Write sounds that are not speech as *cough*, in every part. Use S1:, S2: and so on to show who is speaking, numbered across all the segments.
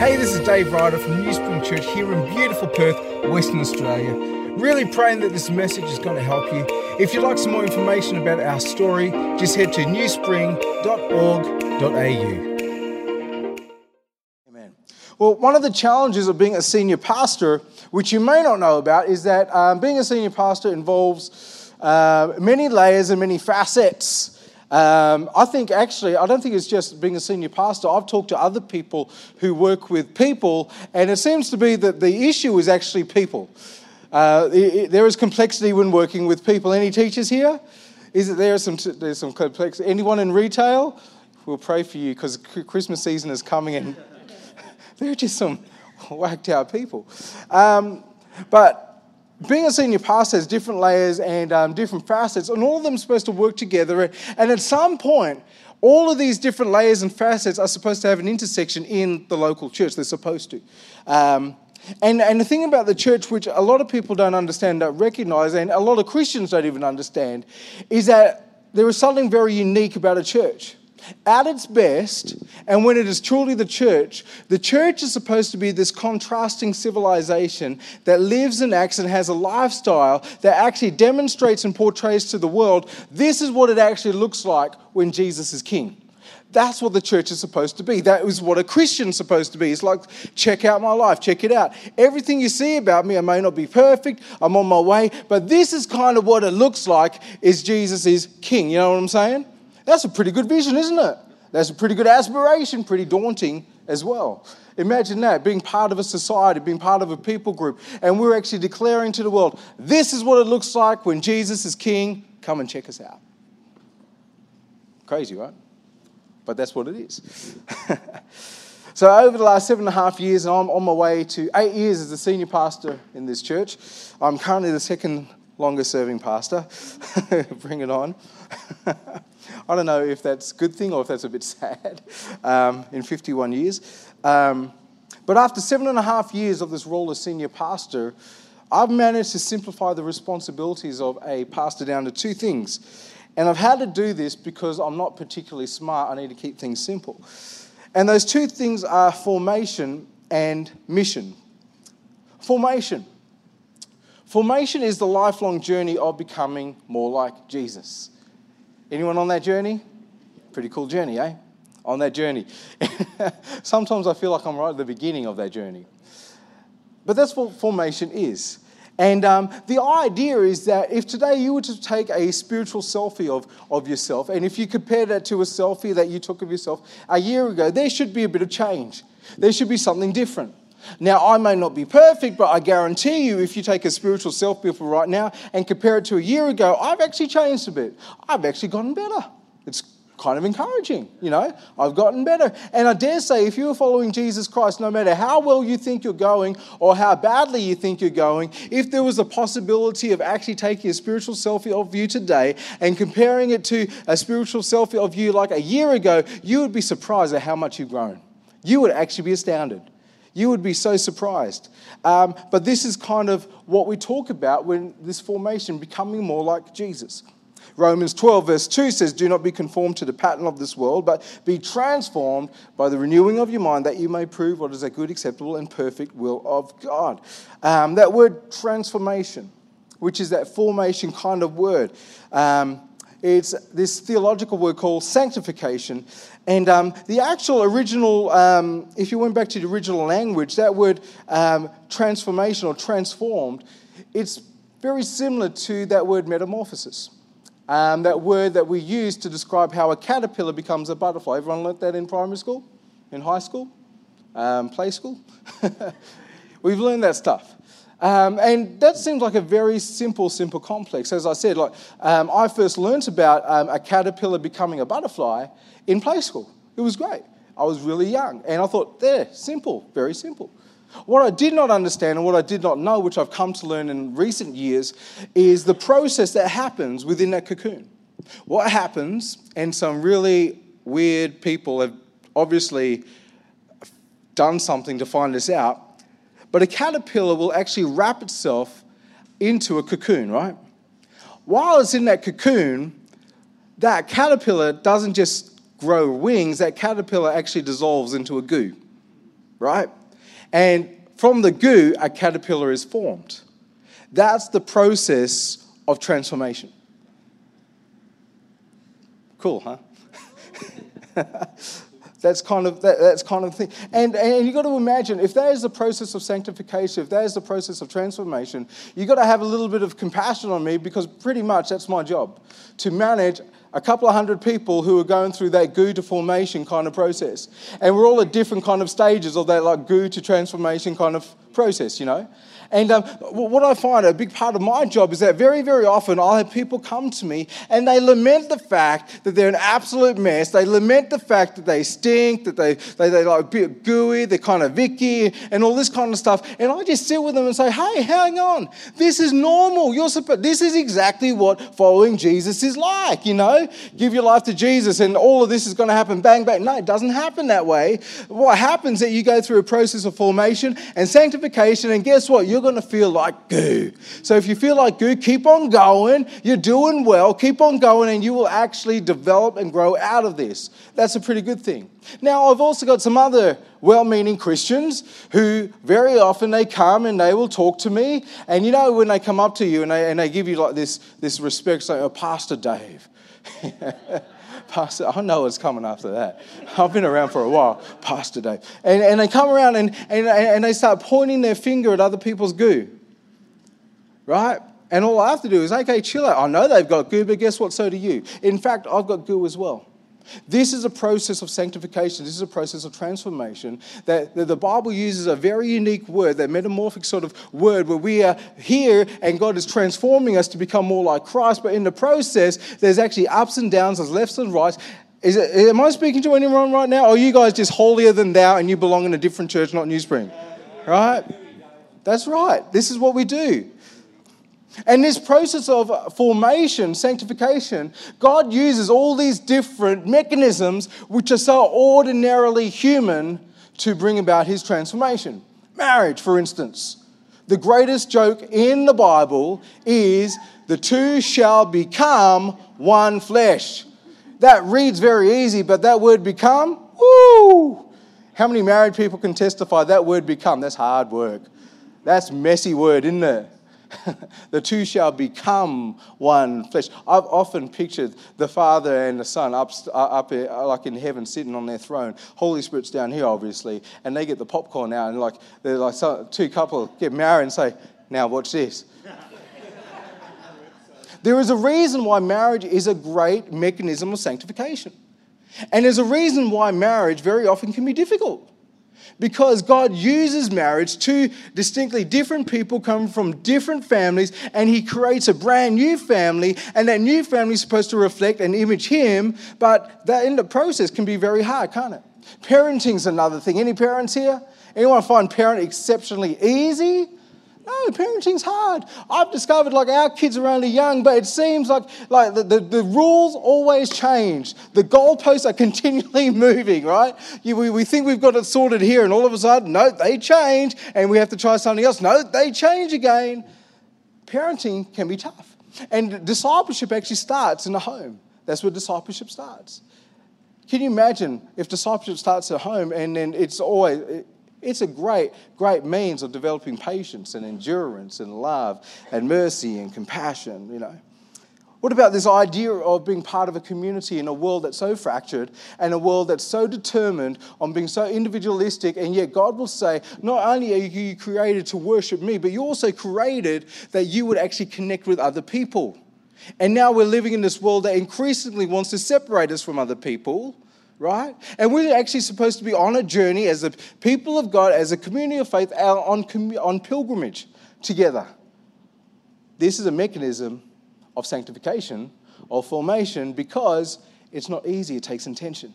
S1: Hey, this is Dave Ryder from New Spring Church here in beautiful Perth, Western Australia. Really praying that this message is going to help you. If you'd like some more information about our story, just head to newspring.org.au.
S2: Amen. Well, one of the challenges of being a senior pastor, which you may not know about, is that um, being a senior pastor involves uh, many layers and many facets. Um, I think actually, I don't think it's just being a senior pastor. I've talked to other people who work with people, and it seems to be that the issue is actually people. Uh, it, it, there is complexity when working with people. Any teachers here? Is it there? Some there's some complexity. Anyone in retail? We'll pray for you because Christmas season is coming, and *laughs* there are just some whacked out people. Um, but being a senior pastor has different layers and um, different facets, and all of them are supposed to work together. And at some point, all of these different layers and facets are supposed to have an intersection in the local church. They're supposed to. Um, and, and the thing about the church, which a lot of people don't understand, don't recognize, and a lot of Christians don't even understand, is that there is something very unique about a church at its best, and when it is truly the church, the church is supposed to be this contrasting civilization that lives and acts and has a lifestyle that actually demonstrates and portrays to the world this is what it actually looks like when Jesus is king. That's what the church is supposed to be. That is what a Christian's supposed to be. It's like, check out my life, check it out. Everything you see about me, I may not be perfect, I'm on my way, but this is kind of what it looks like is Jesus is king. You know what I'm saying? That's a pretty good vision, isn't it? That's a pretty good aspiration, pretty daunting as well. Imagine that, being part of a society, being part of a people group, and we're actually declaring to the world, this is what it looks like when Jesus is king. Come and check us out. Crazy, right? But that's what it is. *laughs* so, over the last seven and a half years, and I'm on my way to eight years as a senior pastor in this church. I'm currently the second longest serving pastor. *laughs* Bring it on. *laughs* I don't know if that's a good thing or if that's a bit *laughs* sad um, in 51 years. Um, but after seven and a half years of this role as senior pastor, I've managed to simplify the responsibilities of a pastor down to two things. And I've had to do this because I'm not particularly smart. I need to keep things simple. And those two things are formation and mission. Formation. Formation is the lifelong journey of becoming more like Jesus. Anyone on that journey? Pretty cool journey, eh? On that journey. *laughs* Sometimes I feel like I'm right at the beginning of that journey. But that's what formation is. And um, the idea is that if today you were to take a spiritual selfie of, of yourself, and if you compare that to a selfie that you took of yourself a year ago, there should be a bit of change. There should be something different. Now, I may not be perfect, but I guarantee you, if you take a spiritual selfie for right now and compare it to a year ago, I've actually changed a bit. I've actually gotten better. It's kind of encouraging, you know. I've gotten better. And I dare say, if you're following Jesus Christ, no matter how well you think you're going or how badly you think you're going, if there was a possibility of actually taking a spiritual selfie of you today and comparing it to a spiritual selfie of you like a year ago, you would be surprised at how much you've grown. You would actually be astounded. You would be so surprised. Um, but this is kind of what we talk about when this formation becoming more like Jesus. Romans 12, verse 2 says, Do not be conformed to the pattern of this world, but be transformed by the renewing of your mind, that you may prove what is a good, acceptable, and perfect will of God. Um, that word transformation, which is that formation kind of word, um, it's this theological word called sanctification. And um, the actual original, um, if you went back to the original language, that word um, transformation or transformed, it's very similar to that word metamorphosis. Um, that word that we use to describe how a caterpillar becomes a butterfly. Everyone learnt that in primary school, in high school, um, play school? *laughs* We've learned that stuff. Um, and that seems like a very simple, simple complex. As I said, like um, I first learnt about um, a caterpillar becoming a butterfly in play school. It was great. I was really young, and I thought, there, simple, very simple. What I did not understand and what I did not know, which I've come to learn in recent years, is the process that happens within that cocoon. What happens, and some really weird people have obviously done something to find this out, but a caterpillar will actually wrap itself into a cocoon, right? While it's in that cocoon, that caterpillar doesn't just grow wings, that caterpillar actually dissolves into a goo. right? And from the goo, a caterpillar is formed. That's the process of transformation. Cool, huh? *laughs* That's kind of that, that's kind of thing. And and you've got to imagine if that is the process of sanctification, if that is the process of transformation, you've got to have a little bit of compassion on me because pretty much that's my job. To manage a couple of hundred people who are going through that goo to formation kind of process. And we're all at different kind of stages of that like goo to transformation kind of process, you know? And um, what I find a big part of my job is that very, very often I'll have people come to me and they lament the fact that they're an absolute mess. They lament the fact that they stink, that they, they, they like a bit gooey, they're kind of vicky, and all this kind of stuff. And I just sit with them and say, hey, hang on. This is normal. You're supposed, this is exactly what following Jesus is like, you know? Give your life to Jesus and all of this is going to happen bang, bang. No, it doesn't happen that way. What happens is that you go through a process of formation and sanctification, and guess what? You're you're going to feel like goo. So if you feel like goo, keep on going. You're doing well. Keep on going, and you will actually develop and grow out of this. That's a pretty good thing. Now, I've also got some other well-meaning Christians who very often they come and they will talk to me. And you know, when they come up to you and they, and they give you like this, this respect, say, oh, Pastor Dave. *laughs* Pastor, I know it's coming after that. I've been around for a while, Pastor Dave. And, and they come around and, and, and they start pointing their finger at other people's goo. Right? And all I have to do is, okay, chill out. I know they've got goo, but guess what? So do you. In fact, I've got goo as well. This is a process of sanctification. This is a process of transformation that, that, the Bible uses a very unique word, that metamorphic sort of word, where we are here and God is transforming us to become more like Christ. But in the process, there's actually ups and downs, there's lefts and rights. Is it, am I speaking to anyone right now? Or are you guys just holier than thou and you belong in a different church, not New Spring? Right? That's right. This is what we do. And this process of formation, sanctification, God uses all these different mechanisms which are so ordinarily human to bring about his transformation. Marriage, for instance. The greatest joke in the Bible is the two shall become one flesh. That reads very easy, but that word become, woo! How many married people can testify that word become? That's hard work. That's messy word, isn't it? *laughs* the two shall become one flesh. I've often pictured the Father and the Son up, up here, like in heaven, sitting on their throne. Holy Spirit's down here, obviously, and they get the popcorn out, and like they're like two couple get married and say, "Now watch this." *laughs* there is a reason why marriage is a great mechanism of sanctification, and there's a reason why marriage very often can be difficult because God uses marriage. Two distinctly different people come from different families, and He creates a brand new family, and that new family is supposed to reflect and image Him, but that in the process can be very hard, can't it? Parenting's another thing. Any parents here? Anyone find parent exceptionally easy? No, parenting's hard. I've discovered like our kids are only young, but it seems like, like the, the, the rules always change. The goalposts are *laughs* continually moving, right? You, we, we think we've got it sorted here, and all of a sudden, no, they change, and we have to try something else. No, they change again. Parenting can be tough. And discipleship actually starts in the home. That's where discipleship starts. Can you imagine if discipleship starts at home and then it's always, it's a great, great means of developing patience and endurance and love and mercy and compassion, you know. What about this idea of being part of a community in a world that's so fractured and a world that's so determined on being so individualistic, and yet God will say, Not only are you created to worship me, but you're also created that you would actually connect with other people. And now we're living in this world that increasingly wants to separate us from other people right? And we're actually supposed to be on a journey as a people of God, as a community of faith, on, on pilgrimage together. This is a mechanism of sanctification, of formation, because it's not easy. It takes intention.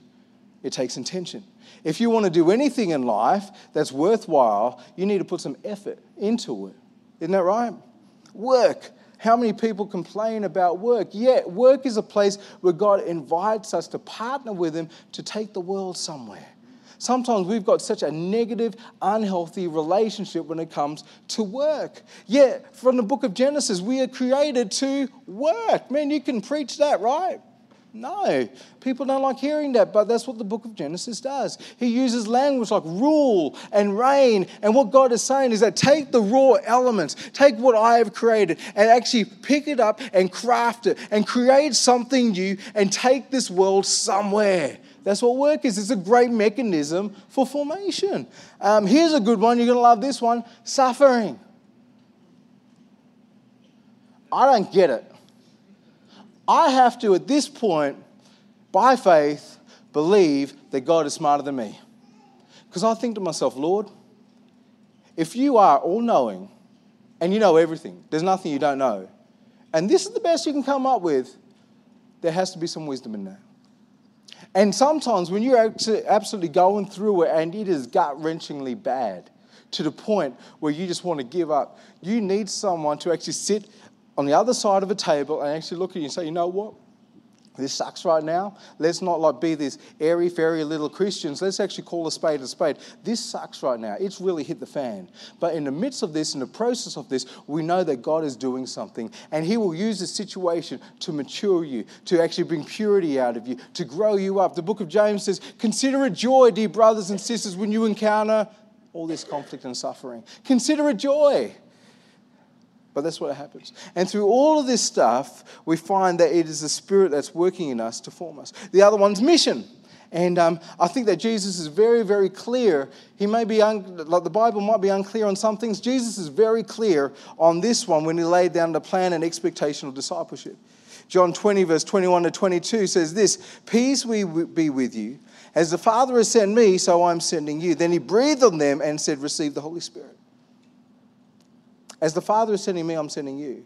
S2: It takes intention. If you want to do anything in life that's worthwhile, you need to put some effort into it. Isn't that right? Work. How many people complain about work? Yet, work is a place where God invites us to partner with Him to take the world somewhere. Sometimes we've got such a negative, unhealthy relationship when it comes to work. Yet, from the book of Genesis, we are created to work. Man, you can preach that, right? No, people don't like hearing that, but that's what the book of Genesis does. He uses language like rule and reign. And what God is saying is that take the raw elements, take what I have created, and actually pick it up and craft it and create something new and take this world somewhere. That's what work is. It's a great mechanism for formation. Um, here's a good one. You're going to love this one suffering. I don't get it. I have to, at this point, by faith, believe that God is smarter than me. Because I think to myself, Lord, if you are all knowing and you know everything, there's nothing you don't know, and this is the best you can come up with, there has to be some wisdom in that. And sometimes when you're absolutely going through it and it is gut wrenchingly bad to the point where you just want to give up, you need someone to actually sit on the other side of a table and actually look at you and say, you know what? This sucks right now. Let's not like be these airy fairy little Christians. Let's actually call a spade a spade. This sucks right now. It's really hit the fan. But in the midst of this, in the process of this, we know that God is doing something. And He will use the situation to mature you, to actually bring purity out of you, to grow you up. The book of James says, Consider it joy, dear brothers and sisters, when you encounter all this conflict and suffering. Consider it joy. But that's what happens. And through all of this stuff, we find that it is the Spirit that's working in us to form us. The other one's mission. And um, I think that Jesus is very, very clear. He may be, un- like the Bible might be unclear on some things. Jesus is very clear on this one when he laid down the plan and expectation of discipleship. John 20, verse 21 to 22 says this Peace we be with you. As the Father has sent me, so I'm sending you. Then he breathed on them and said, Receive the Holy Spirit. As the Father is sending me, I'm sending you.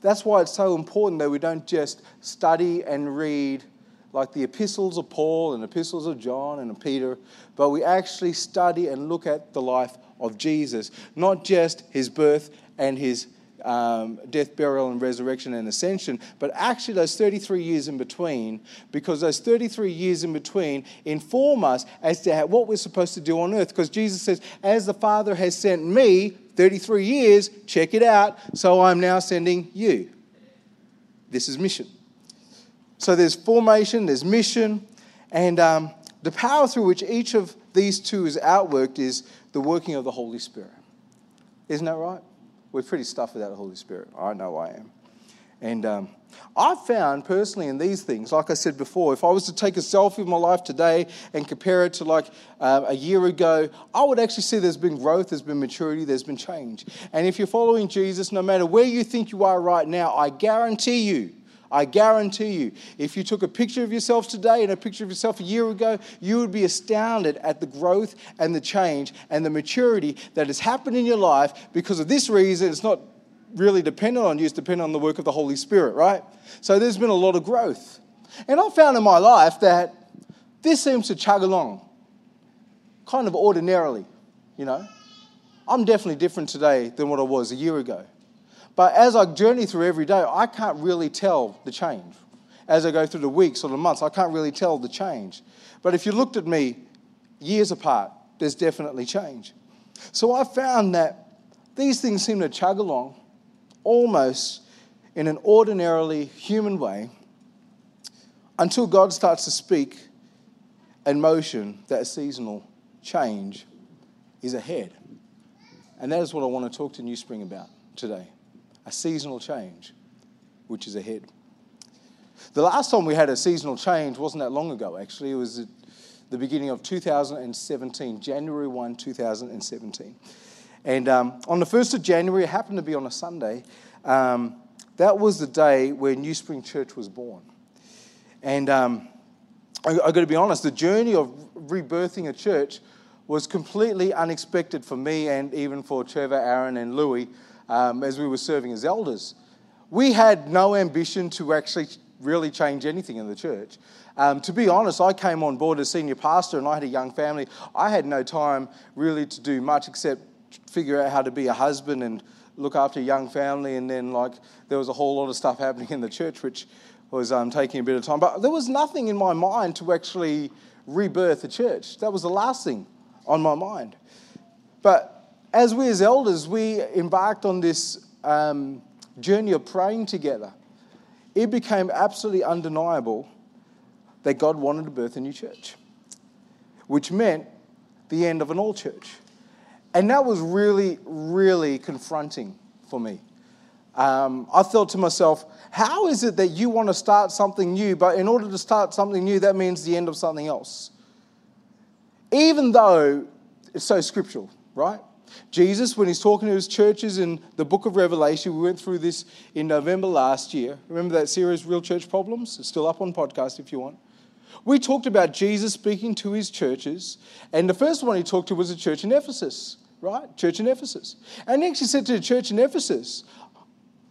S2: That's why it's so important that we don't just study and read like the epistles of Paul and epistles of John and of Peter, but we actually study and look at the life of Jesus, not just his birth and his um, death, burial, and resurrection and ascension, but actually those 33 years in between, because those 33 years in between inform us as to what we're supposed to do on earth. Because Jesus says, As the Father has sent me, 33 years, check it out, so I'm now sending you. This is mission. So there's formation, there's mission, and um, the power through which each of these two is outworked is the working of the Holy Spirit. Isn't that right? We're pretty stuffed without the Holy Spirit. I know I am. And um, I've found personally in these things, like I said before, if I was to take a selfie of my life today and compare it to like uh, a year ago, I would actually see there's been growth, there's been maturity, there's been change. And if you're following Jesus, no matter where you think you are right now, I guarantee you, I guarantee you, if you took a picture of yourself today and a picture of yourself a year ago, you would be astounded at the growth and the change and the maturity that has happened in your life because of this reason. It's not really dependent on you, it's dependent on the work of the Holy Spirit, right? So there's been a lot of growth. And I found in my life that this seems to chug along kind of ordinarily, you know. I'm definitely different today than what I was a year ago. But as I journey through every day, I can't really tell the change. As I go through the weeks or the months, I can't really tell the change. But if you looked at me years apart, there's definitely change. So I found that these things seem to chug along almost in an ordinarily human way until God starts to speak and motion that a seasonal change is ahead. And that is what I want to talk to New Spring about today a seasonal change, which is ahead. The last time we had a seasonal change wasn't that long ago, actually. It was at the beginning of 2017, January 1, 2017. And um, on the 1st of January, it happened to be on a Sunday, um, that was the day where New Spring Church was born. And um, I, have got to be honest, the journey of rebirthing a church was completely unexpected for me and even for Trevor, Aaron, and Louis um, as we were serving as elders. We had no ambition to actually really change anything in the church. Um, to be honest, I came on board as senior pastor and I had a young family. I had no time really to do much except figure out how to be a husband and look after a young family. And then, like, there was a whole lot of stuff happening in the church, which was um, taking a bit of time. But there was nothing in my mind to actually rebirth the church. That was the last thing on my mind. But as we as elders, we embarked on this um, journey of praying together. it became absolutely undeniable that God wanted to birth a new church, which meant the end of an old church. And that was really, really confronting for me. Um, I thought to myself, how is it that you want to start something new, but in order to start something new, that means the end of something else? Even though it's so scriptural, right? Jesus, when he's talking to his churches in the book of Revelation, we went through this in November last year. Remember that series, Real Church Problems? It's still up on podcast if you want. We talked about Jesus speaking to his churches, and the first one he talked to was a church in Ephesus, right? Church in Ephesus. And he actually said to the church in Ephesus,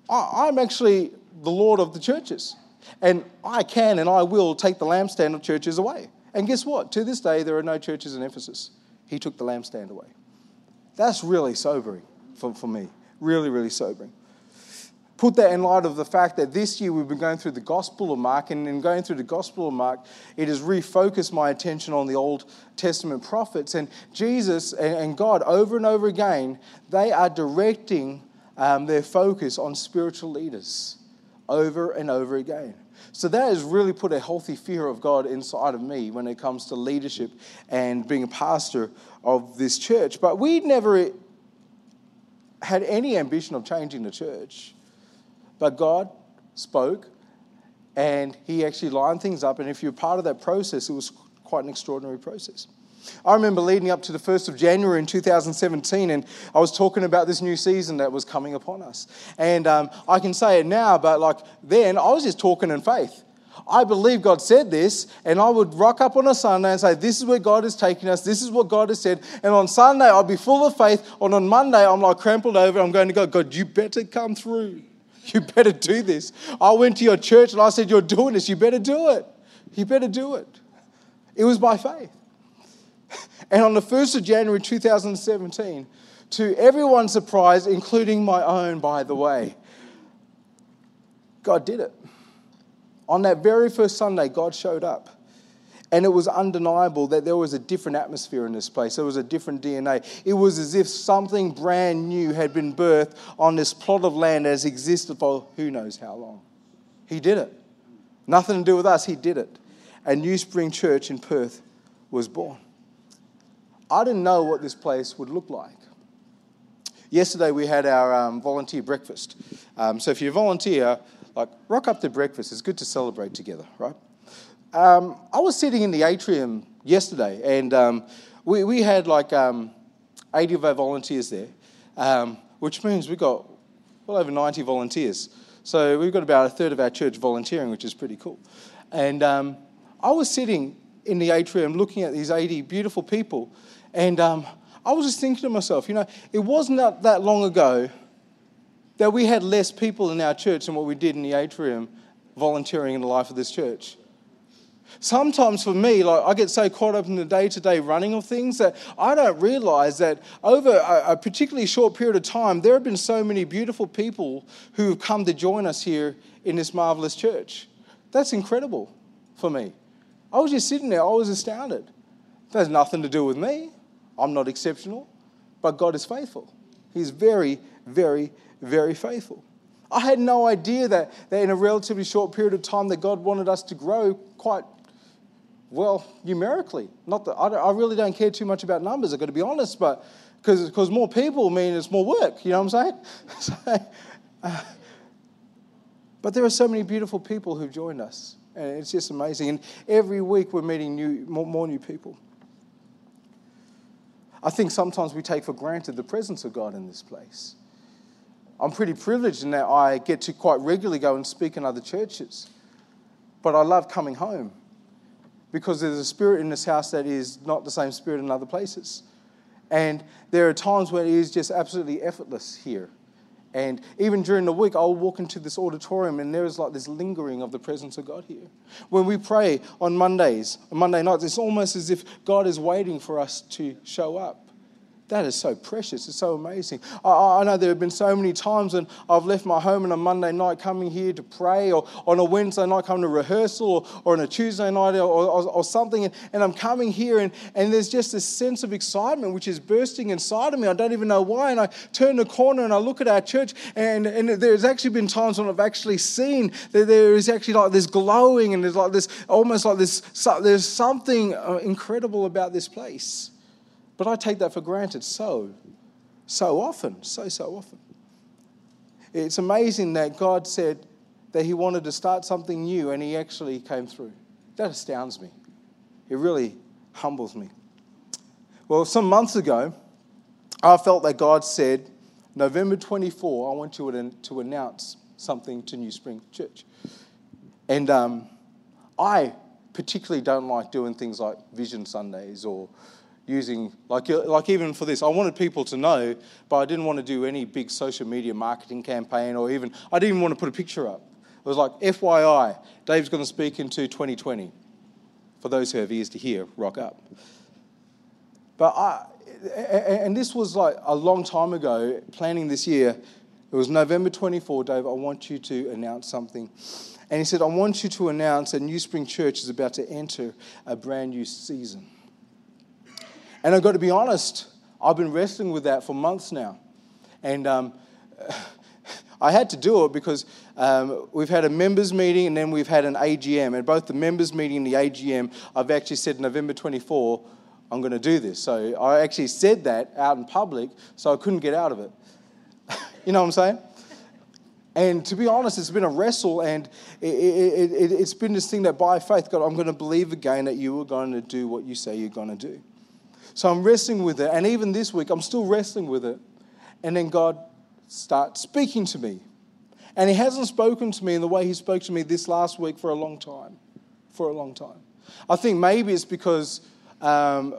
S2: I'm actually the Lord of the churches, and I can and I will take the lampstand of churches away. And guess what? To this day, there are no churches in Ephesus. He took the lampstand away. That's really sobering for, for me. Really, really sobering. Put that in light of the fact that this year we've been going through the Gospel of Mark, and in going through the Gospel of Mark, it has refocused my attention on the Old Testament prophets. And Jesus and God, over and over again, they are directing um, their focus on spiritual leaders over and over again. So that has really put a healthy fear of God inside of me when it comes to leadership and being a pastor of this church. But we never had any ambition of changing the church. But God spoke and He actually lined things up. And if you're part of that process, it was quite an extraordinary process. I remember leading up to the 1st of January in 2017, and I was talking about this new season that was coming upon us. And um, I can say it now, but like then, I was just talking in faith. I believe God said this, and I would rock up on a Sunday and say, This is where God is taking us, this is what God has said. And on Sunday, I'll be full of faith. And on Monday, I'm like crumpled over, I'm going to go, God, you better come through. *laughs* You better do this. I went to your church and I said, You're doing this. You better do it. You better do it. It was by faith. *laughs* And on the 1st of January 2017, to everyone's surprise, including my own, by the way, God did it. On that very first Sunday, God showed up. And it was undeniable that there was a different atmosphere in this place. There was a different DNA. It was as if something brand new had been birthed on this plot of land that has existed for who knows how long. He did it. Nothing to do with us, He did it. And New Spring Church in Perth was born. I didn't know what this place would look like. Yesterday we had our um, volunteer breakfast. Um, so if you volunteer, like rock up to breakfast. It's good to celebrate together, right? Um, I was sitting in the atrium yesterday, and um, we, we had like um, 80 of our volunteers there, um, which means we've got well over 90 volunteers. So we've got about a third of our church volunteering, which is pretty cool. And um, I was sitting in the atrium looking at these 80 beautiful people, and um, I was just thinking to myself, you know, it wasn't that long ago that we had less people in our church than what we did in the atrium volunteering in the life of this church. Sometimes for me, like I get so caught up in the day-to-day running of things that I don't realize that over a, a particularly short period of time, there have been so many beautiful people who have come to join us here in this marvelous church. That's incredible for me. I was just sitting there, I was astounded. That has nothing to do with me. I'm not exceptional, but God is faithful. He's very, very, very faithful. I had no idea that, that in a relatively short period of time that God wanted us to grow quite well, numerically. Not that I, I really don't care too much about numbers, I've got to be honest, but because more people mean it's more work, you know what I'm saying? *laughs* so, uh, but there are so many beautiful people who've joined us, and it's just amazing. And every week we're meeting new, more, more new people. I think sometimes we take for granted the presence of God in this place. I'm pretty privileged in that I get to quite regularly go and speak in other churches. But I love coming home because there's a spirit in this house that is not the same spirit in other places. And there are times when it is just absolutely effortless here. And even during the week, I'll walk into this auditorium and there is like this lingering of the presence of God here. When we pray on Mondays, on Monday nights, it's almost as if God is waiting for us to show up That is so precious. It's so amazing. I, I, know there have been so many times when I've left my home on a Monday night coming here to pray, or on a Wednesday night coming to rehearsal, or, or on a Tuesday night, or, or, or something, and, and, I'm coming here, and, and there's just this sense of excitement which is bursting inside of me. I don't even know why. And I turn the corner and I look at our church, and, and there's actually been times when I've actually seen that there is actually like this glowing, and there's like this almost like this, there's something uh, incredible about this place. But I take that for granted so, so often, so, so often. It's amazing that God said that He wanted to start something new and He actually came through. That astounds me. It really humbles me. Well, some months ago, I felt that God said, November 24, I want you to announce something to New Spring Church. And um, I particularly don't like doing things like Vision Sundays or using, like, uh, like even for this, I wanted people to know, but I didn't want to do any big social media marketing campaign or even, I didn't even want to put a picture up. It was like, FYI, Dave's going to speak into 2020. For those who have ears to hear, rock up. But I, and this was like a long time ago, planning this year. It was November 24, Dave, I want you to announce something. And he said, I want you to announce that New Spring Church is about to enter a brand new season. And I've got to be honest, I've been wrestling with that for months now. And um, *laughs* I had to do it because um, we've had a members meeting and then we've had an AGM. And both the members meeting and the AGM, I've actually said November 24, I'm going to do this. So I actually said that out in public, so I couldn't get out of it. *laughs* you know what I'm saying? And to be honest, it's been a wrestle, and it, it, it, it's been this thing that by faith, God, I'm going to believe again that you are going to do what you say you're going to do. So I'm wrestling with it. And even this week, I'm still wrestling with it. And then God starts speaking to me. And He hasn't spoken to me in the way He spoke to me this last week for a long time. For a long time. I think maybe it's because um,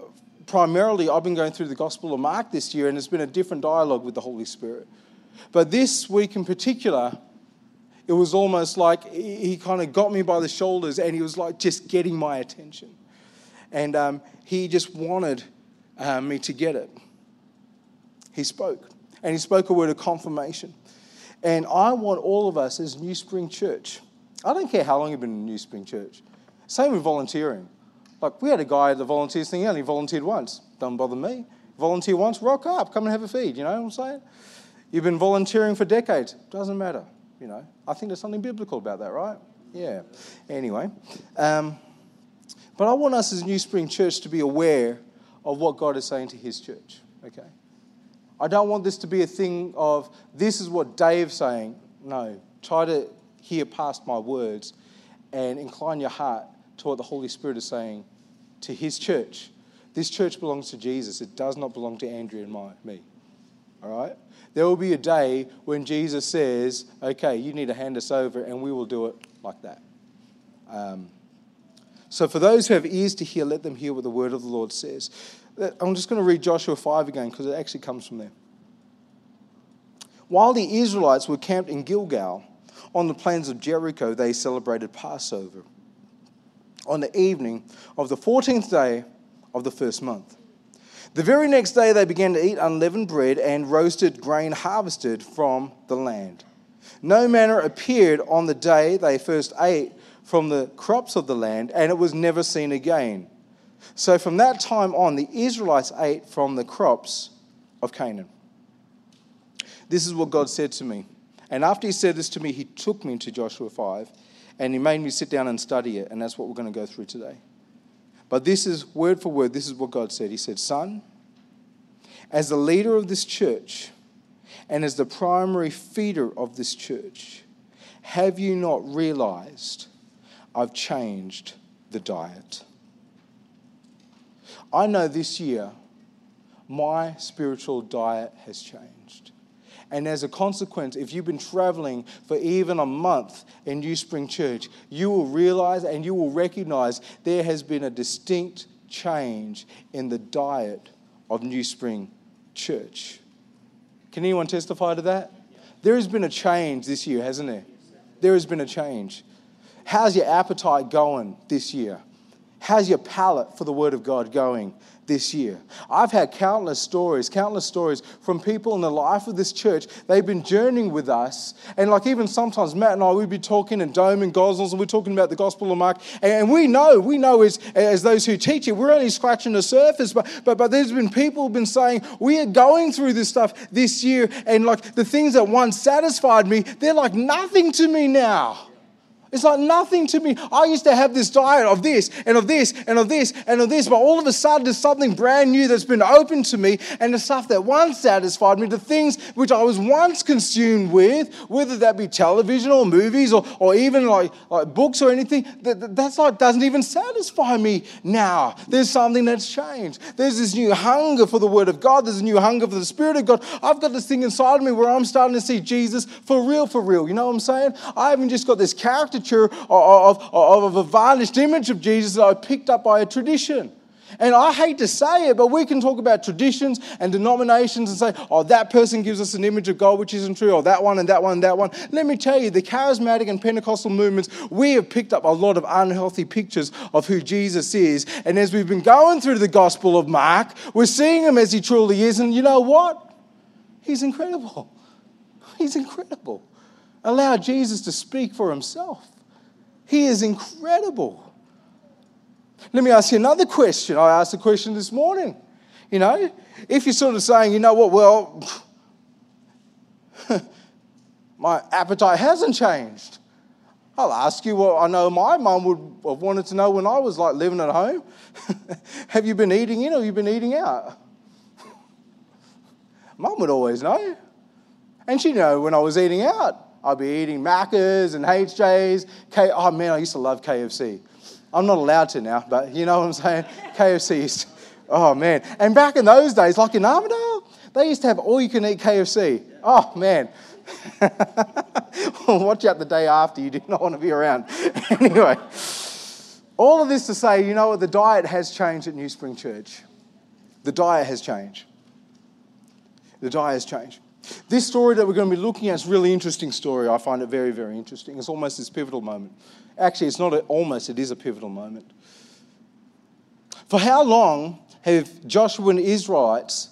S2: primarily I've been going through the Gospel of Mark this year, and it's been a different dialogue with the Holy Spirit. But this week in particular, it was almost like he kind of got me by the shoulders and he was like just getting my attention. And um, he just wanted uh, me to get it. He spoke, and he spoke a word of confirmation. And I want all of us as New Spring Church, I don't care how long you've been in New Spring Church, same with volunteering. Like, we had a guy at the volunteers thing, he only volunteered once. Don't bother me. Volunteer once, rock up, come and have a feed, you know what I'm saying? You've been volunteering for decades, doesn't matter, you know. I think there's something biblical about that, right? Yeah. Anyway, um, but I want us as New Spring Church to be aware of what God is saying to his church. Okay? I don't want this to be a thing of this is what Dave's saying. No. Try to hear past my words and incline your heart to what the Holy Spirit is saying to his church. This church belongs to Jesus. It does not belong to Andrea and my, me. All right? There will be a day when Jesus says, okay, you need to hand us over, and we will do it like that. Um, so, for those who have ears to hear, let them hear what the word of the Lord says. I'm just going to read Joshua 5 again because it actually comes from there. While the Israelites were camped in Gilgal on the plains of Jericho, they celebrated Passover on the evening of the 14th day of the first month. The very next day, they began to eat unleavened bread and roasted grain harvested from the land. No manna appeared on the day they first ate from the crops of the land, and it was never seen again. So from that time on, the Israelites ate from the crops of Canaan. This is what God said to me. And after he said this to me, he took me to Joshua 5 and he made me sit down and study it. And that's what we're going to go through today. But this is word for word, this is what God said. He said, Son, as the leader of this church and as the primary feeder of this church, have you not realized I've changed the diet. I know this year my spiritual diet has changed. And as a consequence, if you've been traveling for even a month in New Spring Church, you will realize and you will recognize there has been a distinct change in the diet of New Spring Church. Can anyone testify to that? There has been a change this year, hasn't there? There has been a change. How's your appetite going this year? How's your palate for the Word of God going this year. I've had countless stories, countless stories from people in the life of this church. They've been journeying with us. And like even sometimes Matt and I, we'd be talking in Dome and Gosnells and we're talking about the Gospel of Mark. And we know, we know as, as those who teach it, we're only scratching the surface. But, but, but there's been people who've been saying, we are going through this stuff this year. And like the things that once satisfied me, they're like nothing to me now. It's like nothing to me. I used to have this diet of this and of this and of this and of this, but all of a sudden there's something brand new that's been opened to me, and the stuff that once satisfied me, the things which I was once consumed with, whether that be television or movies or, or even like, like books or anything, that, that's like doesn't even satisfy me now. There's something that's changed. There's this new hunger for the Word of God. There's a new hunger for the Spirit of God. I've got this thing inside of me where I'm starting to see Jesus for real, for real. You know what I'm saying? I haven't just got this character caricature of, of, of a varnished image of Jesus that I picked up by a tradition. And I hate to say it, but we can talk about traditions and denominations and say, oh, that person gives us an image of God which isn't true, or that one and that one and that one. Let me tell you, the charismatic and Pentecostal movements, we have picked up a lot of unhealthy pictures of who Jesus is. And as we've been going through the Gospel of Mark, we're seeing him as he truly is. And you know what? He's incredible. He's incredible. Allow Jesus to speak for himself. He is incredible. Let me ask you another question. I asked a question this morning. You know, if you're sort of saying, you know what, well, *laughs* my appetite hasn't changed. I'll ask you what I know my mum would have wanted to know when I was like living at home. *laughs* have you been eating in or have you been eating out? *laughs* Mum would always know. And she'd know when I was eating out. I'll be eating Macca's and HJ's. K- oh man, I used to love KFC. I'm not allowed to now, but you know what I'm saying? *laughs* KFC oh man. And back in those days, like in Armadale, they used to have all you can eat KFC. Oh man. *laughs* Watch out the day after, you do not want to be around. *laughs* anyway, all of this to say, you know what? The diet has changed at New Spring Church. The diet has changed. The diet has changed. This story that we're going to be looking at is a really interesting story. I find it very, very interesting. It's almost this pivotal moment. Actually, it's not a, almost, it is a pivotal moment. For how long have Joshua and Israelites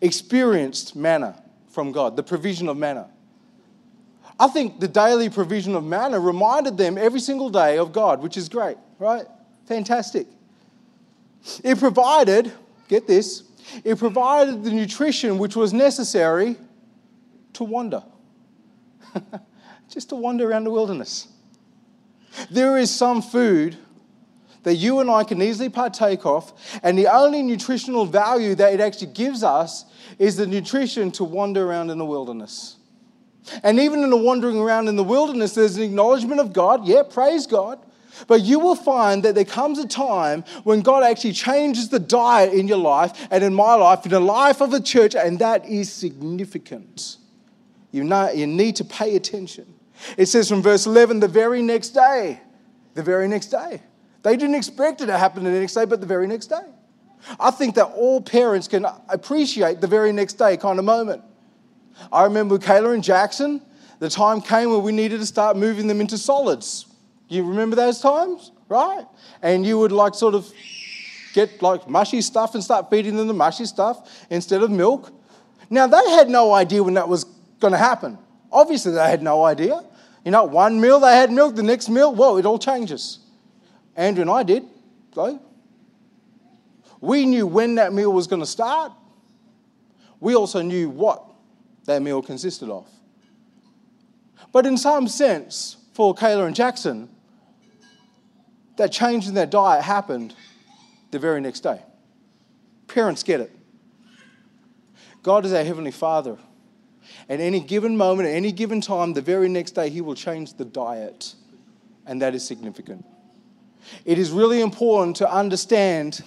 S2: experienced manna from God, the provision of manna? I think the daily provision of manna reminded them every single day of God, which is great, right? Fantastic. It provided, get this, it provided the nutrition which was necessary to wander, *laughs* just to wander around the wilderness. There is some food that you and I can easily partake of, and the only nutritional value that it actually gives us is the nutrition to wander around in the wilderness. And even in the wandering around in the wilderness, there's an acknowledgement of God. Yeah, praise God. But you will find that there comes a time when God actually changes the diet in your life and in my life, in the life of the church, and that is significant. You, know, you need to pay attention. It says from verse 11, the very next day, the very next day. They didn't expect it to happen the next day, but the very next day. I think that all parents can appreciate the very next day kind of moment. I remember Kayla and Jackson, the time came where we needed to start moving them into solids. You remember those times, right? And you would like sort of get like mushy stuff and start feeding them the mushy stuff instead of milk. Now, they had no idea when that was going to happen. Obviously, they had no idea. You know, one meal they had milk, the next meal, whoa, it all changes. Andrea and I did, though. We knew when that meal was going to start. We also knew what that meal consisted of. But in some sense, for Kayla and Jackson, that change in their diet happened the very next day. Parents get it. God is our Heavenly Father. At any given moment, at any given time, the very next day, He will change the diet. And that is significant. It is really important to understand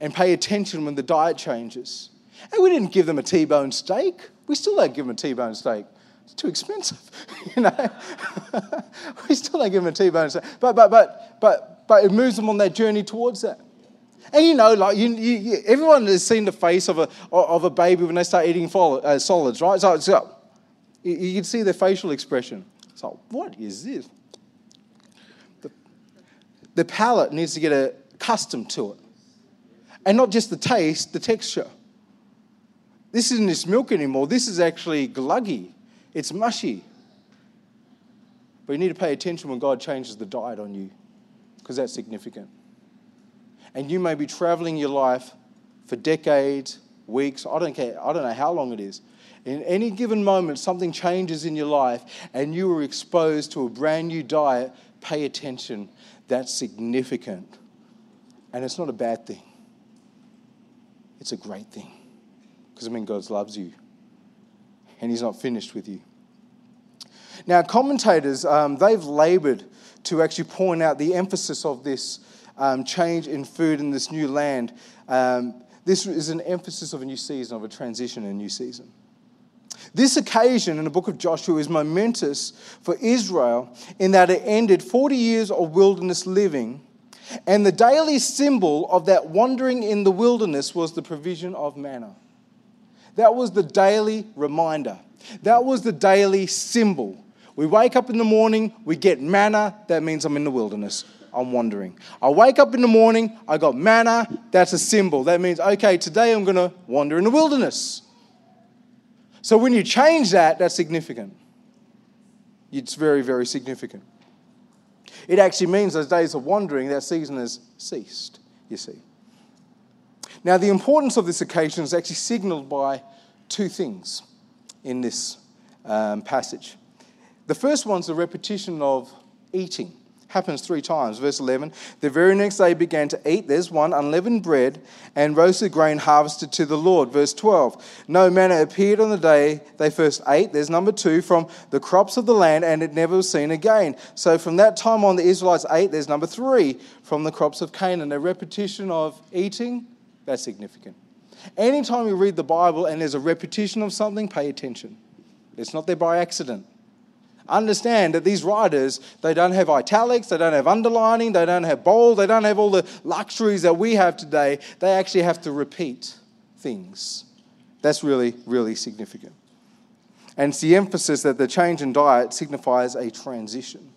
S2: and pay attention when the diet changes. And we didn't give them a T bone steak. We still don't give them a T bone steak. It's too expensive, *laughs* you know. *laughs* we still don't give them a T bone steak. But, but, but, but, but it moves them on that journey towards that. And you know, like you, you, everyone has seen the face of a, of a baby when they start eating uh, solids, right? So, so you, can see their facial expression. It's like, what is this? The, the palate needs to get accustomed to it. And not just the taste, the texture. This isn't just milk anymore. This is actually gluggy. It's mushy. But you need to pay attention when God changes the diet on you, because that's significant. And you may be traveling your life for decades, weeks, I don't care, I don't know how long it is. In any given moment, something changes in your life and you are exposed to a brand new diet, pay attention. That's significant. And it's not a bad thing, it's a great thing. Because it means God loves you and He's not finished with you. Now, commentators, um, they've labored to actually point out the emphasis of this um, change in food in this new land. Um, this is an emphasis of a new season, of a transition a new season. This occasion in the book of Joshua is momentous for Israel in that it ended 40 years of wilderness living, and the daily symbol of that wandering in the wilderness was the provision of manna. That was the daily reminder. That was the daily symbol. We wake up in the morning, we get manna, that means I'm in the wilderness. I'm wandering. I wake up in the morning, I got manna, that's a symbol. That means, okay, today I'm going to wander in the wilderness. So when you change that, that's significant. It's very, very significant. It actually means those days of wandering, that season has ceased, you see. Now, the importance of this occasion is actually signaled by two things in this um, passage. The first one's the repetition of eating happens three times. Verse 11 The very next day began to eat, there's one, unleavened bread and roasted grain harvested to the Lord. Verse 12 No manna appeared on the day they first ate, there's number two, from the crops of the land, and it never was seen again. So from that time on, the Israelites ate, there's number three, from the crops of Canaan. A repetition of eating, that's significant. Anytime you read the Bible and there's a repetition of something, pay attention. It's not there by accident understand that these writers, they don't have italics, they don't have underlining, they don't have bold, they don't have all the luxuries that we have today. They actually have to repeat things. That's really, really significant. And it's the emphasis that the change in diet signifies a transition.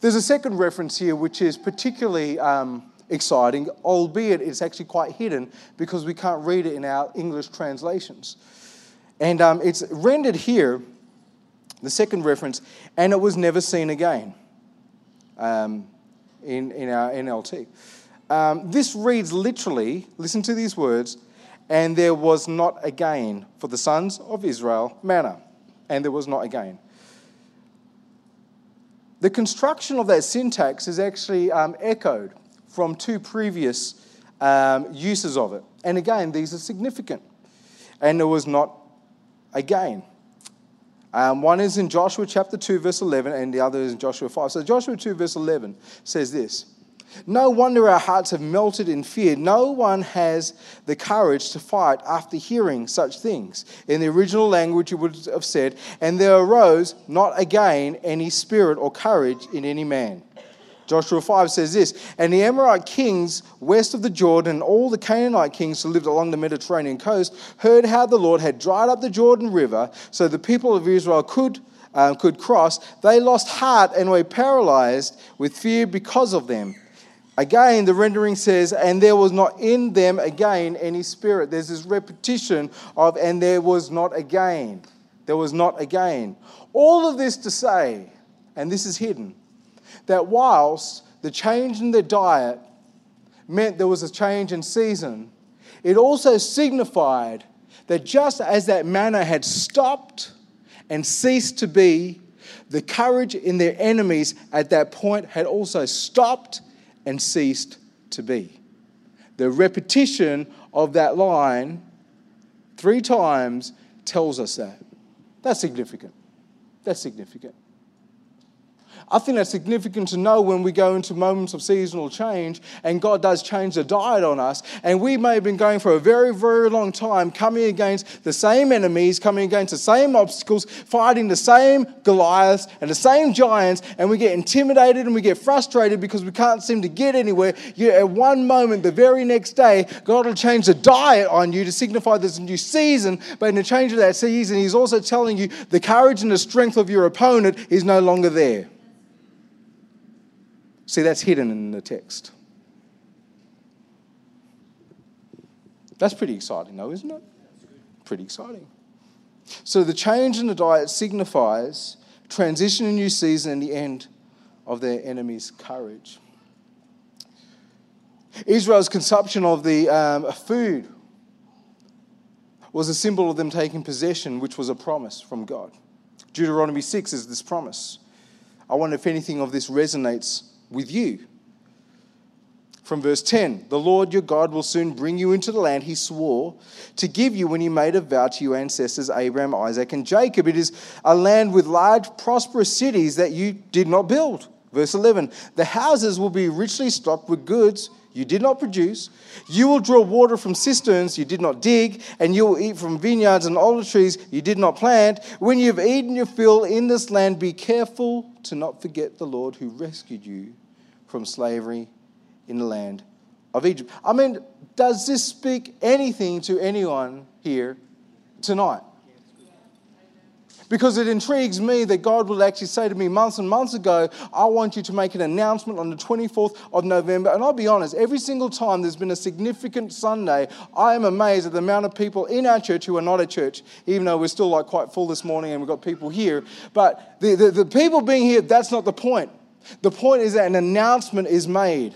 S2: There's a second reference here which is particularly um, exciting, albeit it's actually quite hidden because we can't read it in our English translations. And um, it's rendered here the second reference, and it was never seen again um, in, in our NLT. Um, this reads literally, listen to these words, and there was not again for the sons of Israel manna, and there was not again. The construction of that syntax is actually um, echoed from two previous um, uses of it. And again, these are significant. And there was not again. Um, one is in Joshua chapter 2, verse 11, and the other is in Joshua 5. So, Joshua 2, verse 11 says this No wonder our hearts have melted in fear. No one has the courage to fight after hearing such things. In the original language, you would have said, And there arose not again any spirit or courage in any man. Joshua 5 says this And the Amorite kings west of the Jordan, and all the Canaanite kings who lived along the Mediterranean coast, heard how the Lord had dried up the Jordan River so the people of Israel could, um, could cross. They lost heart and were paralyzed with fear because of them. Again, the rendering says, and there was not in them again any spirit. There's this repetition of, and there was not again. There was not again. All of this to say, and this is hidden that whilst the change in their diet meant there was a change in season, it also signified that just as that manna had stopped and ceased to be, the courage in their enemies at that point had also stopped and ceased to be. The repetition of that line three times tells us that. That's significant. That's significant. I think that's significant to know when we go into moments of seasonal change and God does change the diet on us. And we may have been going for a very, very long time, coming against the same enemies, coming against the same obstacles, fighting the same Goliaths and the same giants, and we get intimidated and we get frustrated because we can't seem to get anywhere. Yet at one moment, the very next day, God will change the diet on you to signify there's a new season. But in the change of that season, He's also telling you the courage and the strength of your opponent is no longer there. See, that's hidden in the text. That's pretty exciting, though, isn't it? Pretty exciting. So the change in the diet signifies transition, a new season, and the end of their enemy's courage. Israel's consumption of the um, food was a symbol of them taking possession, which was a promise from God. Deuteronomy 6 is this promise. I wonder if anything of this resonates with you. From verse 10 The Lord your God will soon bring you into the land he swore to give you when he made a vow to your ancestors, Abraham, Isaac, and Jacob. It is a land with large, prosperous cities that you did not build. Verse 11 The houses will be richly stocked with goods you did not produce. You will draw water from cisterns you did not dig, and you will eat from vineyards and olive trees you did not plant. When you have eaten your fill in this land, be careful to not forget the Lord who rescued you from slavery in the land of Egypt. I mean, does this speak anything to anyone here tonight? Because it intrigues me that God will actually say to me months and months ago, I want you to make an announcement on the 24th of November. And I'll be honest, every single time there's been a significant Sunday, I am amazed at the amount of people in our church who are not at church, even though we're still like quite full this morning and we've got people here. But the, the, the people being here, that's not the point. The point is that an announcement is made.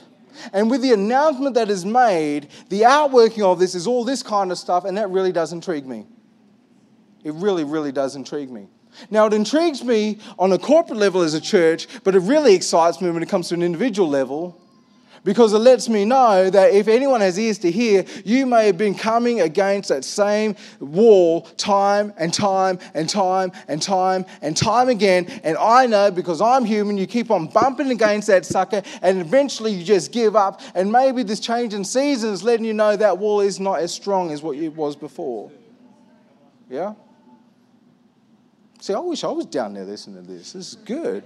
S2: And with the announcement that is made, the outworking of this is all this kind of stuff, and that really does intrigue me. It really, really does intrigue me. Now, it intrigues me on a corporate level as a church, but it really excites me when it comes to an individual level because it lets me know that if anyone has ears to hear, you may have been coming against that same wall time and time and time and time and time again. And I know because I'm human, you keep on bumping against that sucker, and eventually you just give up. And maybe this change in season is letting you know that wall is not as strong as what it was before. Yeah? See, I wish I was down there listening to this. This is good.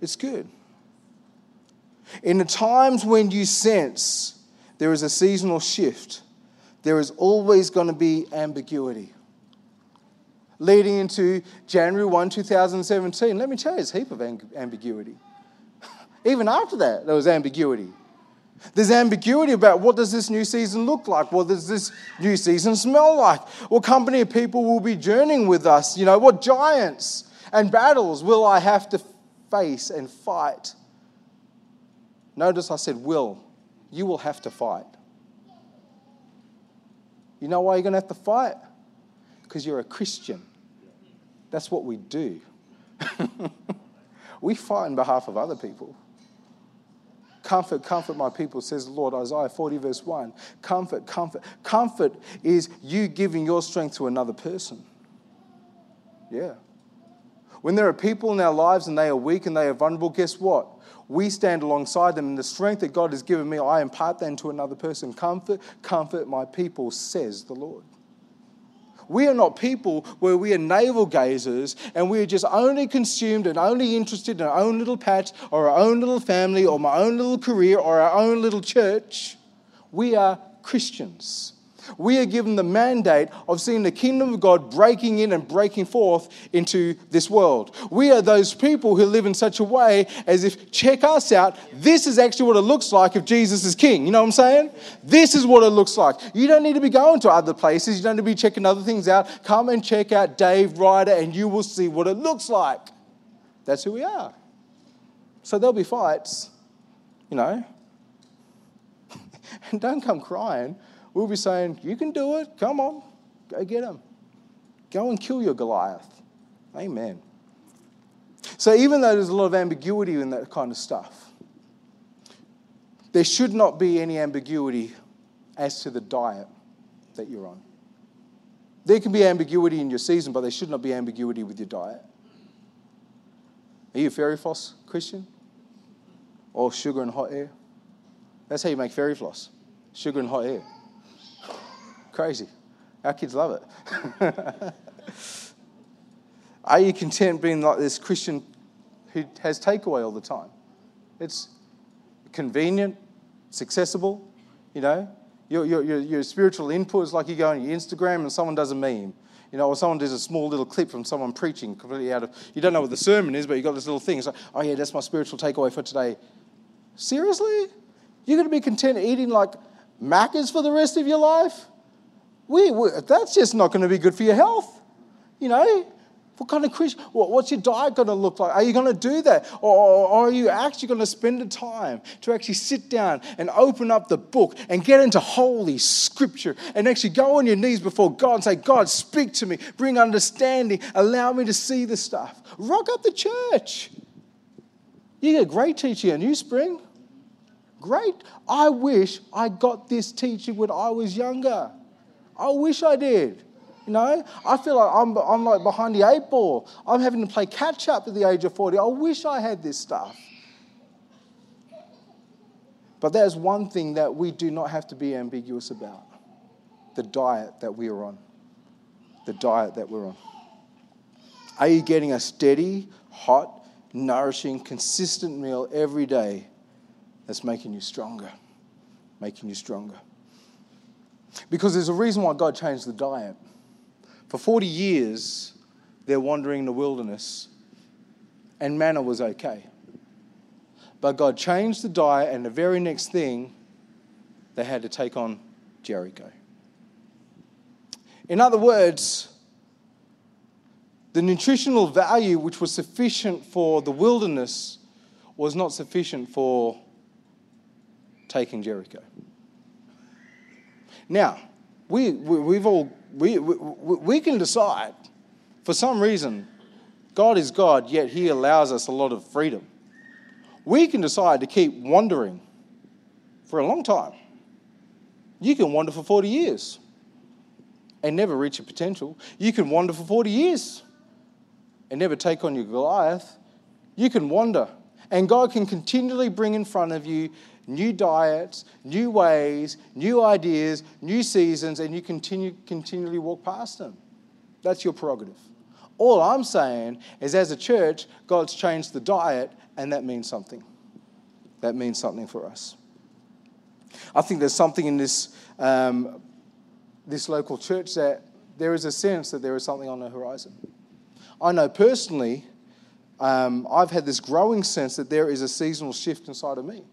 S2: It's good. In the times when you sense there is a seasonal shift, there is always going to be ambiguity. Leading into January 1, 2017, let me tell you, there's a heap of ambiguity. *laughs* Even after that, there was ambiguity. There's ambiguity about what does this new season look like? What does this new season smell like? What company of people will be journeying with us? You know, what giants and battles will I have to face and fight? Notice I said will. You will have to fight. You know why you're going to have to fight? Because you're a Christian. That's what we do. *laughs* we fight on behalf of other people. Comfort, comfort my people, says the Lord. Isaiah 40, verse 1. Comfort, comfort. Comfort is you giving your strength to another person. Yeah. When there are people in our lives and they are weak and they are vulnerable, guess what? We stand alongside them, and the strength that God has given me, I impart then to another person. Comfort, comfort my people, says the Lord. We are not people where we are navel gazers and we are just only consumed and only interested in our own little patch or our own little family or my own little career or our own little church. We are Christians. We are given the mandate of seeing the kingdom of God breaking in and breaking forth into this world. We are those people who live in such a way as if, check us out, this is actually what it looks like if Jesus is king. You know what I'm saying? This is what it looks like. You don't need to be going to other places, you don't need to be checking other things out. Come and check out Dave Ryder and you will see what it looks like. That's who we are. So there'll be fights, you know. *laughs* and don't come crying We'll be saying, You can do it. Come on. Go get him. Go and kill your Goliath. Amen. So, even though there's a lot of ambiguity in that kind of stuff, there should not be any ambiguity as to the diet that you're on. There can be ambiguity in your season, but there should not be ambiguity with your diet. Are you a fairy floss Christian? Or sugar and hot air? That's how you make fairy floss sugar and hot air. Crazy. Our kids love it. *laughs* Are you content being like this Christian who has takeaway all the time? It's convenient, it's accessible, you know. Your, your, your, your spiritual input is like you go on your Instagram and someone does a meme, you know, or someone does a small little clip from someone preaching completely out of, you don't know what the sermon is, but you've got this little thing. It's like, oh yeah, that's my spiritual takeaway for today. Seriously? You're going to be content eating like Macca's for the rest of your life? We, we, that's just not going to be good for your health. You know, what kind of Christian, what's your diet going to look like? Are you going to do that? Or, or, are you actually going to spend the time to actually sit down and open up the book and get into holy scripture and actually go on your knees before God and say, God, speak to me, bring understanding, allow me to see the stuff. Rock up the church. You get a great teaching at New Spring. Great. I wish I got this teaching when I was younger. I wish I did. You know, I feel like I'm, I'm like behind the eight ball. I'm having to play catch up at the age of 40. I wish I had this stuff. But there's one thing that we do not have to be ambiguous about the diet that we are on. The diet that we're on. Are you getting a steady, hot, nourishing, consistent meal every day that's making you stronger? Making you stronger. Because there's a reason why God changed the diet. For 40 years, they're wandering in the wilderness, and manna was okay. But God changed the diet, and the very next thing, they had to take on Jericho. In other words, the nutritional value which was sufficient for the wilderness was not sufficient for taking Jericho. Now, we, we, we've all we, we, we can decide for some reason God is God, yet He allows us a lot of freedom. We can decide to keep wandering for a long time. You can wander for 40 years and never reach your potential. You can wander for 40 years and never take on your Goliath. You can wander, and God can continually bring in front of you new diets, new ways, new ideas, new seasons, and you continue, continually walk past them. That's your prerogative. All I'm saying is, as a church, God's changed the diet, and that means something. That means something for us. I think there's something in this, um, this local church that there is a sense that there is something on the horizon. I know personally, um, I've had this growing sense that there is a seasonal shift inside of me.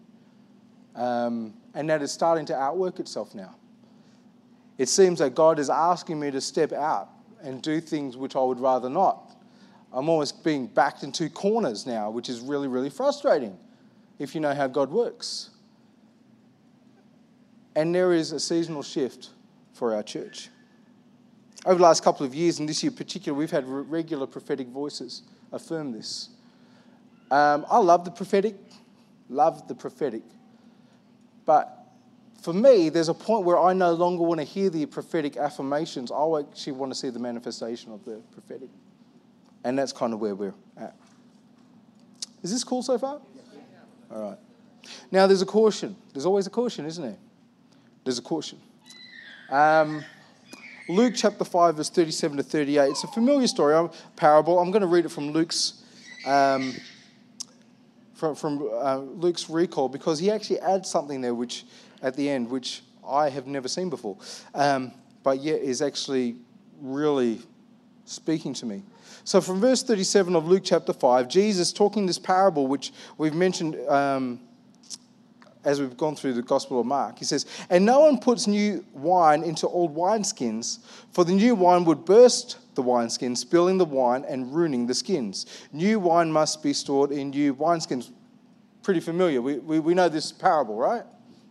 S2: Um, and that is starting to outwork itself now. It seems that God is asking me to step out and do things which I would rather not. I'm almost being backed in two corners now, which is really, really frustrating if you know how God works. And there is a seasonal shift for our church. Over the last couple of years, and this year in particular, we've had regular prophetic voices affirm this. Um, I love the prophetic, love the prophetic. But for me, there's a point where I no longer want to hear the prophetic affirmations. I actually want to see the manifestation of the prophetic. And that's kind of where we're at. Is this cool so far? All right. Now, there's a caution. There's always a caution, isn't there? There's a caution. Um, Luke chapter 5, verse 37 to 38. It's a familiar story, a parable. I'm going to read it from Luke's. Um, from, from uh, Luke's recall because he actually adds something there which at the end which I have never seen before, um, but yet is actually really speaking to me. So from verse 37 of Luke chapter 5, Jesus talking this parable which we've mentioned um, as we've gone through the Gospel of Mark. He says, And no one puts new wine into old wineskins, for the new wine would burst the wineskin, spilling the wine and ruining the skins. New wine must be stored in new wineskins. Pretty familiar. We, we, we know this parable, right?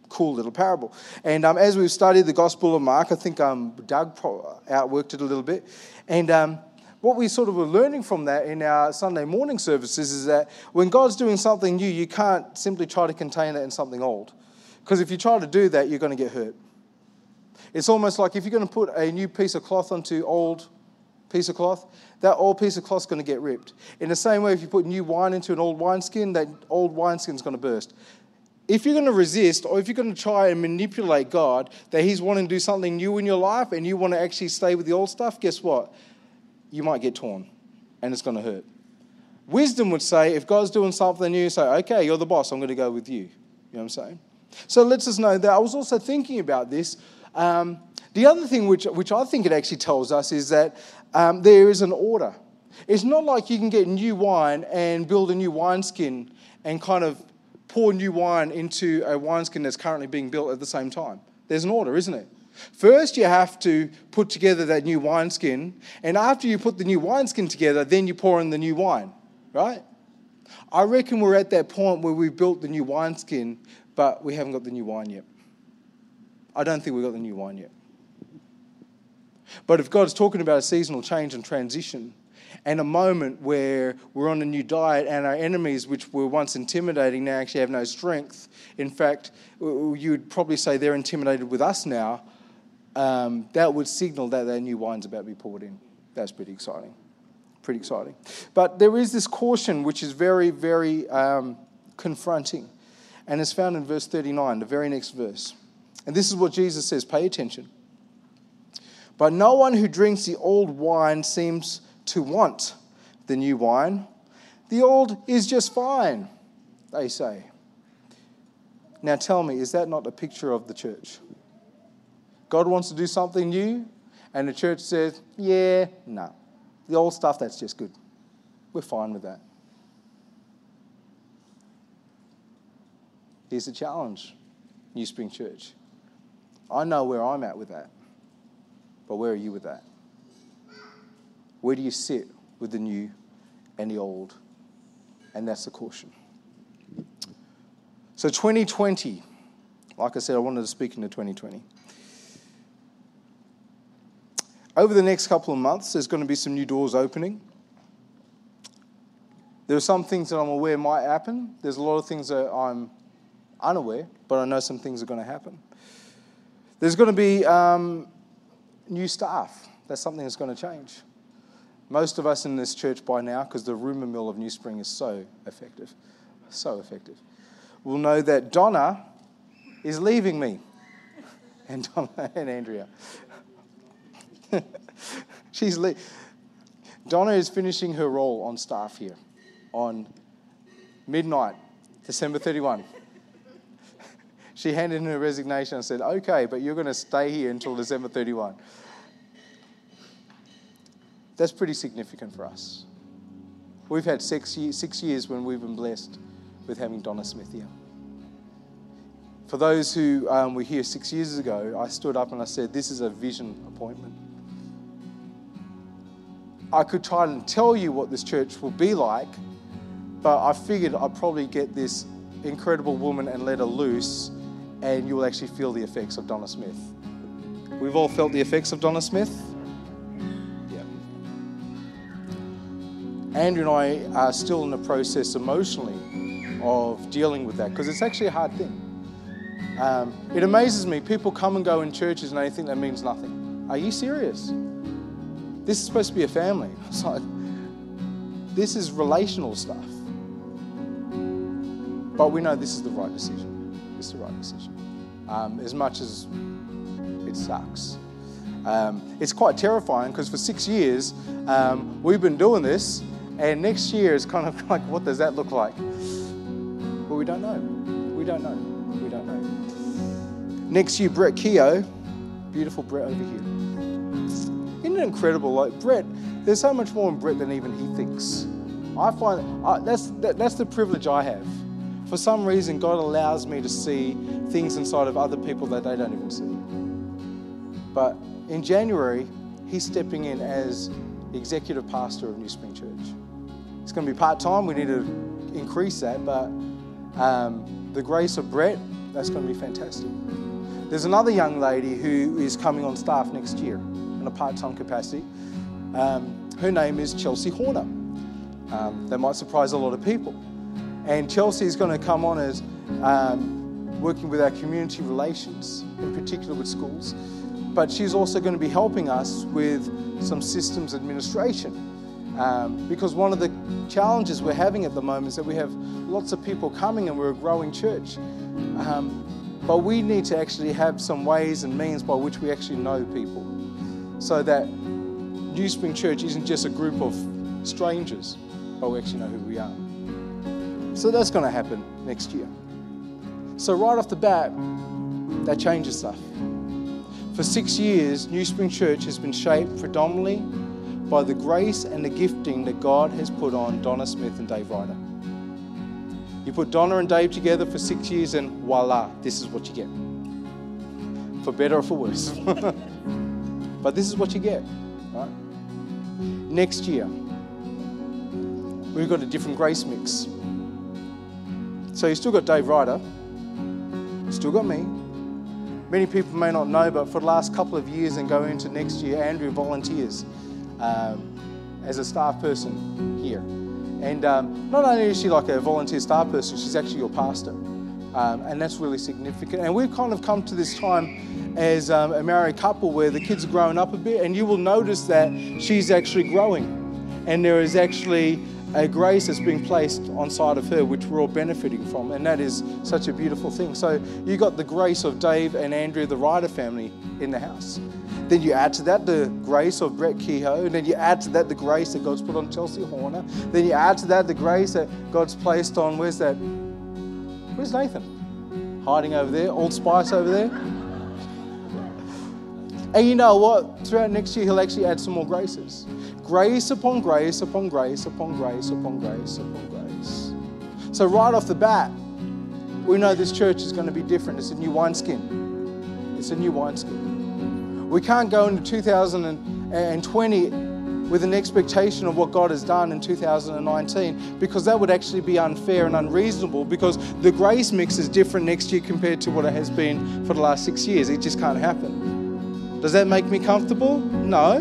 S2: Cool little parable. And um, as we've studied the Gospel of Mark, I think um, Doug outworked it a little bit. And um, what we sort of were learning from that in our Sunday morning services is that when God's doing something new, you can't simply try to contain it in something old. Because if you try to do that, you're going to get hurt. It's almost like if you're going to put a new piece of cloth onto old piece of cloth, that old piece of cloth's going to get ripped. In the same way, if you put new wine into an old wineskin, that old wineskin is going to burst. If you're going to resist or if you're going to try and manipulate God that He's wanting to do something new in your life and you want to actually stay with the old stuff, guess what? You might get torn and it's going to hurt. Wisdom would say, if God's doing something new, say, okay, you're the boss, I'm going to go with you. You know what I'm saying? So let's us know that I was also thinking about this. Um, the other thing which, which I think it actually tells us is that um, there is an order. It's not like you can get new wine and build a new wineskin and kind of pour new wine into a wineskin that's currently being built at the same time. There's an order, isn't it? First, you have to put together that new wineskin, and after you put the new wineskin together, then you pour in the new wine, right? I reckon we're at that point where we've built the new wineskin, but we haven't got the new wine yet. I don't think we've got the new wine yet. But if God's talking about a seasonal change and transition, and a moment where we're on a new diet and our enemies, which were once intimidating, now actually have no strength. In fact, you would probably say they're intimidated with us now. Um, that would signal that their new wine's about to be poured in. That's pretty exciting. Pretty exciting. But there is this caution which is very, very um, confronting. And it's found in verse 39, the very next verse. And this is what Jesus says pay attention. But no one who drinks the old wine seems to want the new wine. The old is just fine, they say. Now tell me, is that not a picture of the church? God wants to do something new, and the church says, yeah, no. The old stuff, that's just good. We're fine with that. Here's the challenge, New Spring Church. I know where I'm at with that, but where are you with that? Where do you sit with the new and the old? And that's the caution. So, 2020, like I said, I wanted to speak into 2020. Over the next couple of months, there's going to be some new doors opening. There are some things that I'm aware might happen. There's a lot of things that I'm unaware, but I know some things are going to happen. There's going to be um, new staff. That's something that's going to change. Most of us in this church by now, because the rumour mill of New Spring is so effective, so effective, will know that Donna is leaving me. And Donna and Andrea. *laughs* She's Donna is finishing her role on staff here on midnight, December 31. *laughs* she handed in her resignation and said, Okay, but you're going to stay here until December 31. That's pretty significant for us. We've had six, years, six years when we've been blessed with having Donna Smith here. For those who um, were here six years ago, I stood up and I said, This is a vision appointment. I could try and tell you what this church will be like, but I figured I'd probably get this incredible woman and let her loose, and you will actually feel the effects of Donna Smith. We've all felt the effects of Donna Smith. Yeah. Andrea and I are still in the process emotionally of dealing with that because it's actually a hard thing. Um, it amazes me. People come and go in churches and they think that means nothing. Are you serious? This is supposed to be a family. *laughs* It's like, this is relational stuff. But we know this is the right decision. It's the right decision. Um, as much as it sucks. Um, it's quite terrifying because for six years um, we've been doing this and next year is kind of *laughs* like, what does that look like? Well, we don't know. We don't know. We don't know. Next year, Brett Keogh, beautiful Brett over here. Isn't it incredible? Like Brett, there's so much more in Brett than even he thinks. I find that's that, that's the privilege I have. For some reason, God allows me to see things inside of other people that they don't even see. But in January, he's stepping in as executive pastor of New Spring Church. It's going to be part time. We need to increase that, but um, the grace of Brett, that's going to be fantastic. There's another young lady who is coming on staff next year in a part time capacity. Um, her name is Chelsea Horner. Um, that might surprise a lot of people. And Chelsea is going to come on as um, working with our community relations, in particular with schools. But she's also going to be helping us with some systems administration um, because one of the challenges we're having at the moment is that we have lots of people coming and we're a growing church. Um, but we need to actually have some ways and means by which we actually know people so that New Spring Church isn't just a group of strangers, but we actually know who we are. So that's going to happen next year. So, right off the bat, that changes stuff. For six years, New Spring Church has been shaped predominantly by the grace and the gifting that God has put on Donna Smith and Dave Ryder. You put Donna and Dave together for six years, and voila, this is what you get. for better or for worse. *laughs* but this is what you get, right? Next year, we've got a different grace mix. So you still got Dave Ryder, still got me. Many people may not know, but for the last couple of years and going into next year, Andrea volunteers um, as a staff person here. And um, not only is she like a volunteer staff person, she's actually your pastor. Um, and that's really significant. And we've kind of come to this time as um, a married couple where the kids are growing up a bit, and you will notice that she's actually growing. And there is actually a grace that's being placed on side of her, which we're all benefiting from, and that is such a beautiful thing. So you got the grace of Dave and Andrea, the Ryder family, in the house. Then you add to that the grace of Brett Kehoe, and then you add to that the grace that God's put on Chelsea Horner. Then you add to that the grace that God's placed on where's that? Where's Nathan? Hiding over there, Old Spice over there. And you know what? Throughout next year, he'll actually add some more graces. Grace upon grace upon grace upon grace upon grace upon grace. So, right off the bat, we know this church is going to be different. It's a new wineskin. It's a new wineskin. We can't go into 2020 with an expectation of what God has done in 2019 because that would actually be unfair and unreasonable because the grace mix is different next year compared to what it has been for the last six years. It just can't happen. Does that make me comfortable? No.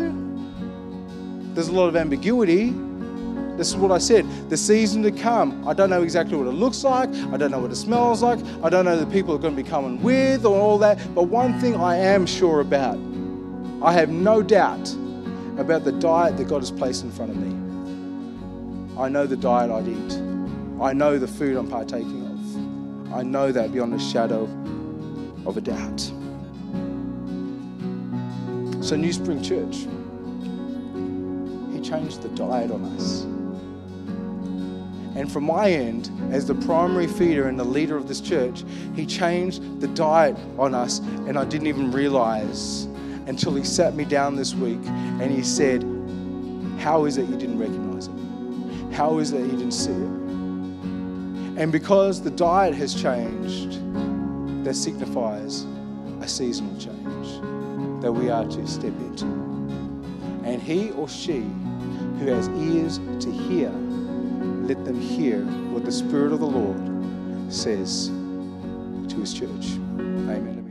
S2: There's a lot of ambiguity. This is what I said. The season to come, I don't know exactly what it looks like. I don't know what it smells like. I don't know the people are going to be coming with or all that. But one thing I am sure about I have no doubt about the diet that God has placed in front of me. I know the diet I'd eat, I know the food I'm partaking of. I know that beyond a shadow of a doubt. So, New Spring Church He changed the diet on us. And from my end, as the primary feeder and the leader of this church, he changed the diet on us, and I didn't even realize until he sat me down this week and he said, How is it you didn't recognize it? How is it you didn't see it? And because the diet has changed, that signifies a seasonal change that we are to step into. And he or she who has ears to hear, let them hear what the Spirit of the Lord says to his church. Amen.